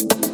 you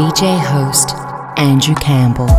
DJ host, Andrew Campbell.